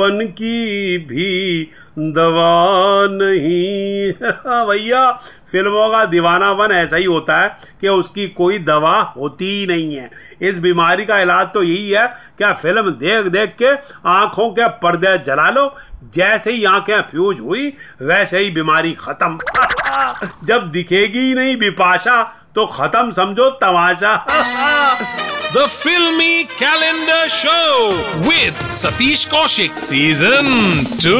पन की भी दवा नहीं भैया, फ़िल्मों का दीवानापन ऐसा ही होता है कि उसकी कोई दवा होती ही नहीं है। इस बीमारी का इलाज तो यही है, क्या फ़िल्म देख देख के आँखों के पर्दे जला लो, जैसे ही आँखें फ्यूज हुई, वैसे ही बीमारी खत्म। जब दिखेगी ही नहीं बिपाशा तो खत्म समझो तमाशा। The filmy calendar show with Satish Kaushik. Season 2.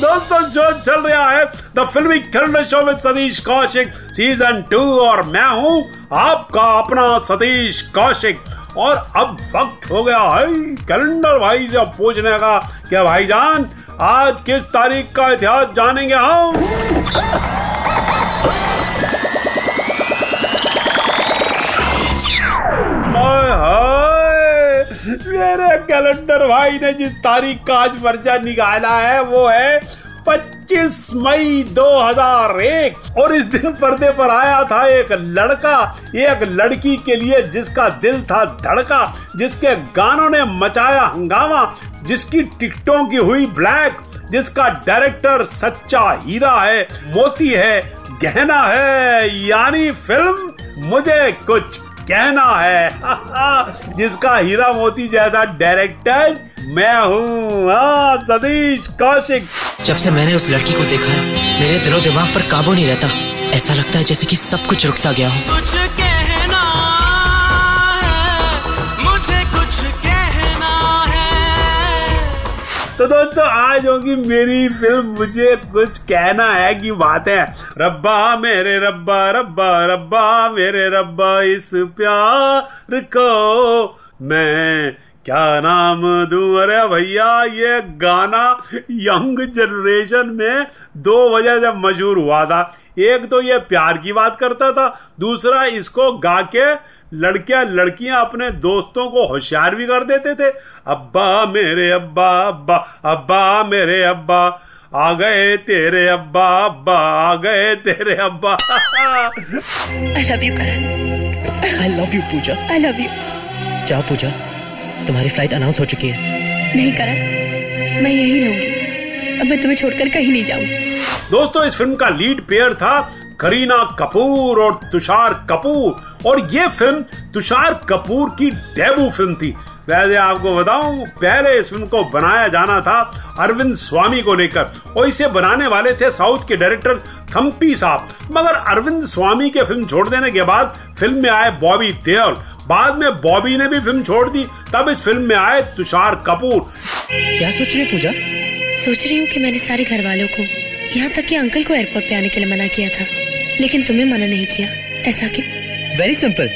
दोस्तों, जो चल रहा है the filmy calendar show with Satish Kaushik season two और मैं हूँ आपका अपना सतीश कौशिक और अब वक्त हो गया है कैलेंडर भाई से पूछने का क्या भाईजान आज किस तारीख का इतिहास जानेंगे हम हाय मेरे कैलेंडर भाई ने जिस तारीख का आज पर्चा निकाला है, वो है 25 मई 2001 और इस दिन पर्दे पर आया था एक लड़का, एक लड़की के लिए जिसका दिल था धड़का, जिसके गानों ने मचाया हंगामा, जिसकी टिकटों की हुई ब्लैक, जिसका डायरेक्टर सच्चा हीरा है, मोती है, गहना है। यानी फ़िल्म, मुझे कुछ कहना है। जिसका हीरा मोती जैसा डायरेक्टर मैं हूँ। हाँ, सतीश कौशिक। जब से मैंने उस लड़की को देखा है मेरे दिलो दिमाग पर काबू नहीं रहता। ऐसा लगता है जैसे कि सब कुछ रुक सा गया हो। तो दोस्तों, आज होगी मेरी फ़िल्म मुझे कुछ कहना है की बात है। रब्बा मेरे रब्बा रब्बा रब्बा मेरे रब्बा, इस प्यार को मैं क्या नाम दूँ अरे भैया? ये गाना यंग जनरेशन में दो वजह से मशहूर हुआ था। एक तो ये प्यार की बात करता था दूसरा इसको गा के लड़कियाँ लड़कियाँ अपने दोस्तों को होशियार भी कर देते थे। अब्बा मेरे अब्बा अब्बा अब्बा मेरे अब्बा आ गए तेरे अब्बा अब्बा आ गए तेरे अब्बा। I love you, Karan. I love you Pooja I love you. जाओ पूजा तुम्हारी फ़्लाइट अनाउंस हो चुकी है। नहीं करण मैं यही रहूँगी। अब मैं तुम्हें छोड़कर कहीं नहीं जाऊँगी। दोस्तों इस फ़िल्म का लीड पेयर था करीना कपूर और तुषार कपूर। और ये फ़िल्म तुषार कपूर की डेब्यू फ़िल्म थी। वैसे आपको बताऊँ पहले इस फ़िल्म को बनाया जाना था अरविंद स्वामी को लेकर। और इसे बनाने वाले थे साउथ के डायरेक्टर थम्पी साहब। मगर अरविंद स्वामी के फ़िल्म छोड़ देने के बाद फ़िल्म में आए बॉबी देओल। बाद में बॉबी ने भी फ़िल्म छोड़ दी। तब इस फ़िल्म में आए तुषार कपूर। क्या सोच रही पूजा? सोच रही हूँ कि मैंने सारे घर वालों को यहाँ तक कि अंकल को एयरपोर्ट पे आने के लिए मना किया था। लेकिन तुम्हें मना नहीं किया। ऐसा क्यों? वेरी सिंपल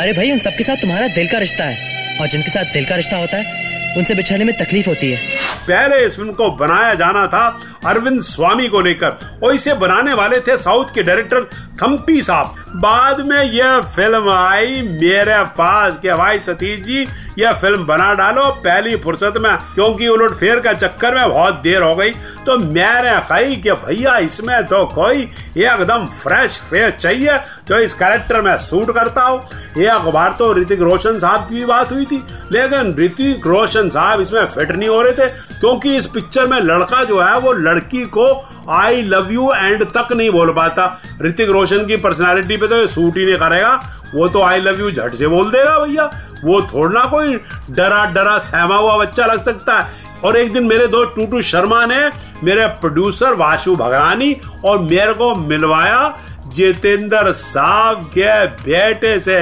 अरे भाई उन सबके साथ तुम्हारा दिल का रिश्ता है। और जिनके साथ दिल का रिश्ता होता है, उनसे बिछड़ने में तकलीफ़ होती है। पहले इस फ़िल्म को बनाया जाना था अरविंद स्वामी को लेकर। और इसे बनाने वाले थे साउथ के डायरेक्टर थम्पी साहब। बाद में यह फ़िल्म आई, मेरे पास। के भाई सतीश जी, यह फ़िल्म बना डालो पहली फुर्सत में, क्योंकि उलट फेर का चक्कर में बहुत देर हो गई। तो मैंने कही कि भैया, इसमें तो कोई एकदम फ्रेश फेस चाहिए, जो इस कैरेक्टर में सूट करता हो। एक बार तो ऋतिक रोशन साहब की भी बात हुई थी, लेकिन ऋतिक रोशन साहब इसमें फिट नहीं हो रहे थे, क्योंकि इस पिक्चर में लड़का जो है, वो लड़की को आई लव यू एंड तक नहीं बोल पाता। ऋतिक रोशन की पर्सनालिटी पे तो सूट ही नहीं करेगा। वो तो आई लव यू झट से बोल देगा भैया। वो थोड़ा कोई डरा डरा सहमा हुआ बच्चा लग सकता है। और एक दिन मेरे दोस्त टूटू शर्मा ने मेरे प्रोड्यूसर वाशु भगरानी और मेरे को मिलवाया जितेंद्र साहब के बेटे से।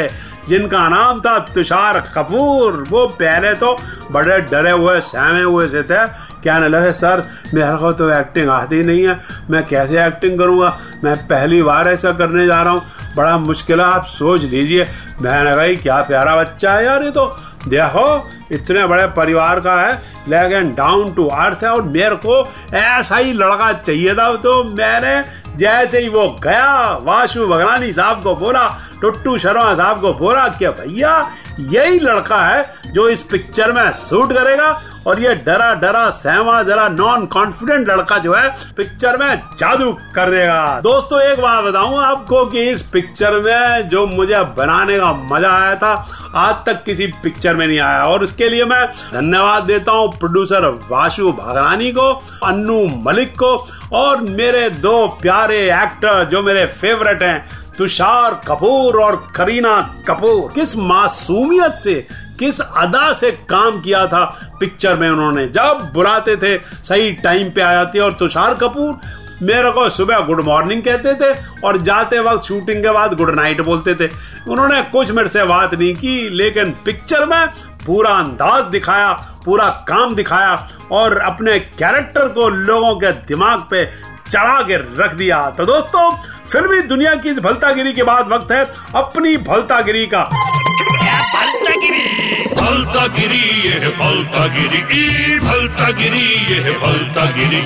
जिनका नाम था तुषार कपूर। वो पहले तो बड़े डरे हुए, सहमे हुए से थे। कहने लगे, सर, मेरे को तो एक्टिंग आती नहीं है। मैं कैसे एक्टिंग करूँगा? मैं पहली बार ऐसा करने जा रहा हूँ। बड़ा मुश्किल है, आप सोच लीजिए। मैंने भाई क्या प्यारा बच्चा है यार, ये तो देखो इतने बड़े परिवार का है, लेकिन डाउन टू अर्थ है, और मेरे को ऐसा ही लड़का चाहिए था तो मैंने जैसे ही वो गया वाशु भगरानी साहब को बोला, टुट्टू शर्मा साहब को बोला कि भैया, यही लड़का है जो इस पिक्चर में शूट करेगा और ये डरा डरा, सहमा जरा नॉन कॉन्फिडेंट लड़का जो है पिक्चर में जादू कर देगा। दोस्तों, एक बात बताऊँ आपको कि इस पिक्चर में जो मुझे बनाने का मज़ा आया था, आज तक किसी पिक्चर में नहीं आया। और उसके लिए मैं धन्यवाद देता हूँ प्रोड्यूसर वाशु भागरानी को, अन्नू मलिक को, और मेरे दो प्यारे एक्टर जो मेरे फेवरेट हैं तुषार कपूर और करीना कपूर। किस मासूमियत से, किस अदा से काम किया था पिक्चर में उन्होंने? जब बुलाते थे, सही टाइम पे आ जाते और तुषार कपूर मेरे को सुबह गुड मॉर्निंग कहते थे और जाते वक्त शूटिंग के बाद गुड नाइट बोलते थे। उन्होंने कुछ मेरे से बात नहीं की, लेकिन पिक्चर में पूरा अंदाज दिखाया, पूरा काम दिखाया और अपने कैरेक्टर को लोगों के दिमाग पे चढ़ा के रख दिया। तो दोस्तों फिल्मी दुनिया की इस भलतागिरी के बाद वक्त है अपनी भलतागिरी का। भलता गिरी ये है भलता गिरी ई भलता गिरी ये भलता गिरी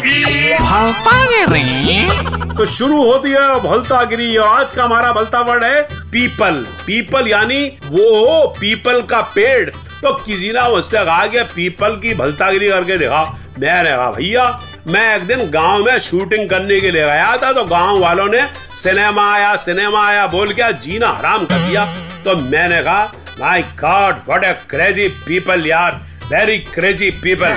ई। तो शुरू होती है भलतागिरी और आज का हमारा भलता वर्ड है पीपल। पीपल यानी वो पीपल का पेड़। तो किसी ने मुझसे कहा कि पीपल की भलतागिरी करके देखा। मैंने कहा भैया मैं एक दिन गाँव में शूटिंग करने के लिए गया था तो गाँव वालों ने सिनेमा आया सिनेमा आया बोल के जीना हराम कर दिया। तो मैंने कहा my god what a crazy people यार वेरी क्रेजी पीपल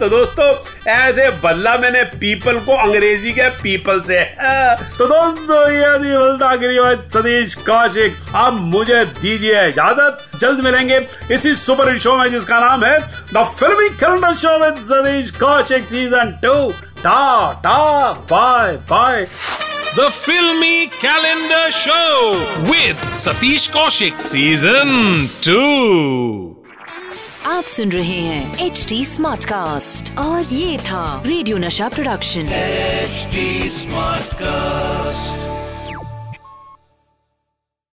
तो दोस्तों, ऐसे बदला मैंने पीपल को अंग्रेज़ी के पीपल से। तो दोस्तों, ये थी बलदागिरी और सतीश कौशिक। अब मुझे दीजिए इजाज़त। जल्द मिलेंगे इसी सुपर शो में जिसका नाम है the filmy calendar show with Satish Kaushik season two ta ta bye bye The Filmy Calendar Show with Satish Kaushik Season 2. आप सुन रहे हैं एच डी स्मार्ट कास्ट और ये था radio Nasha production HD Smartcast.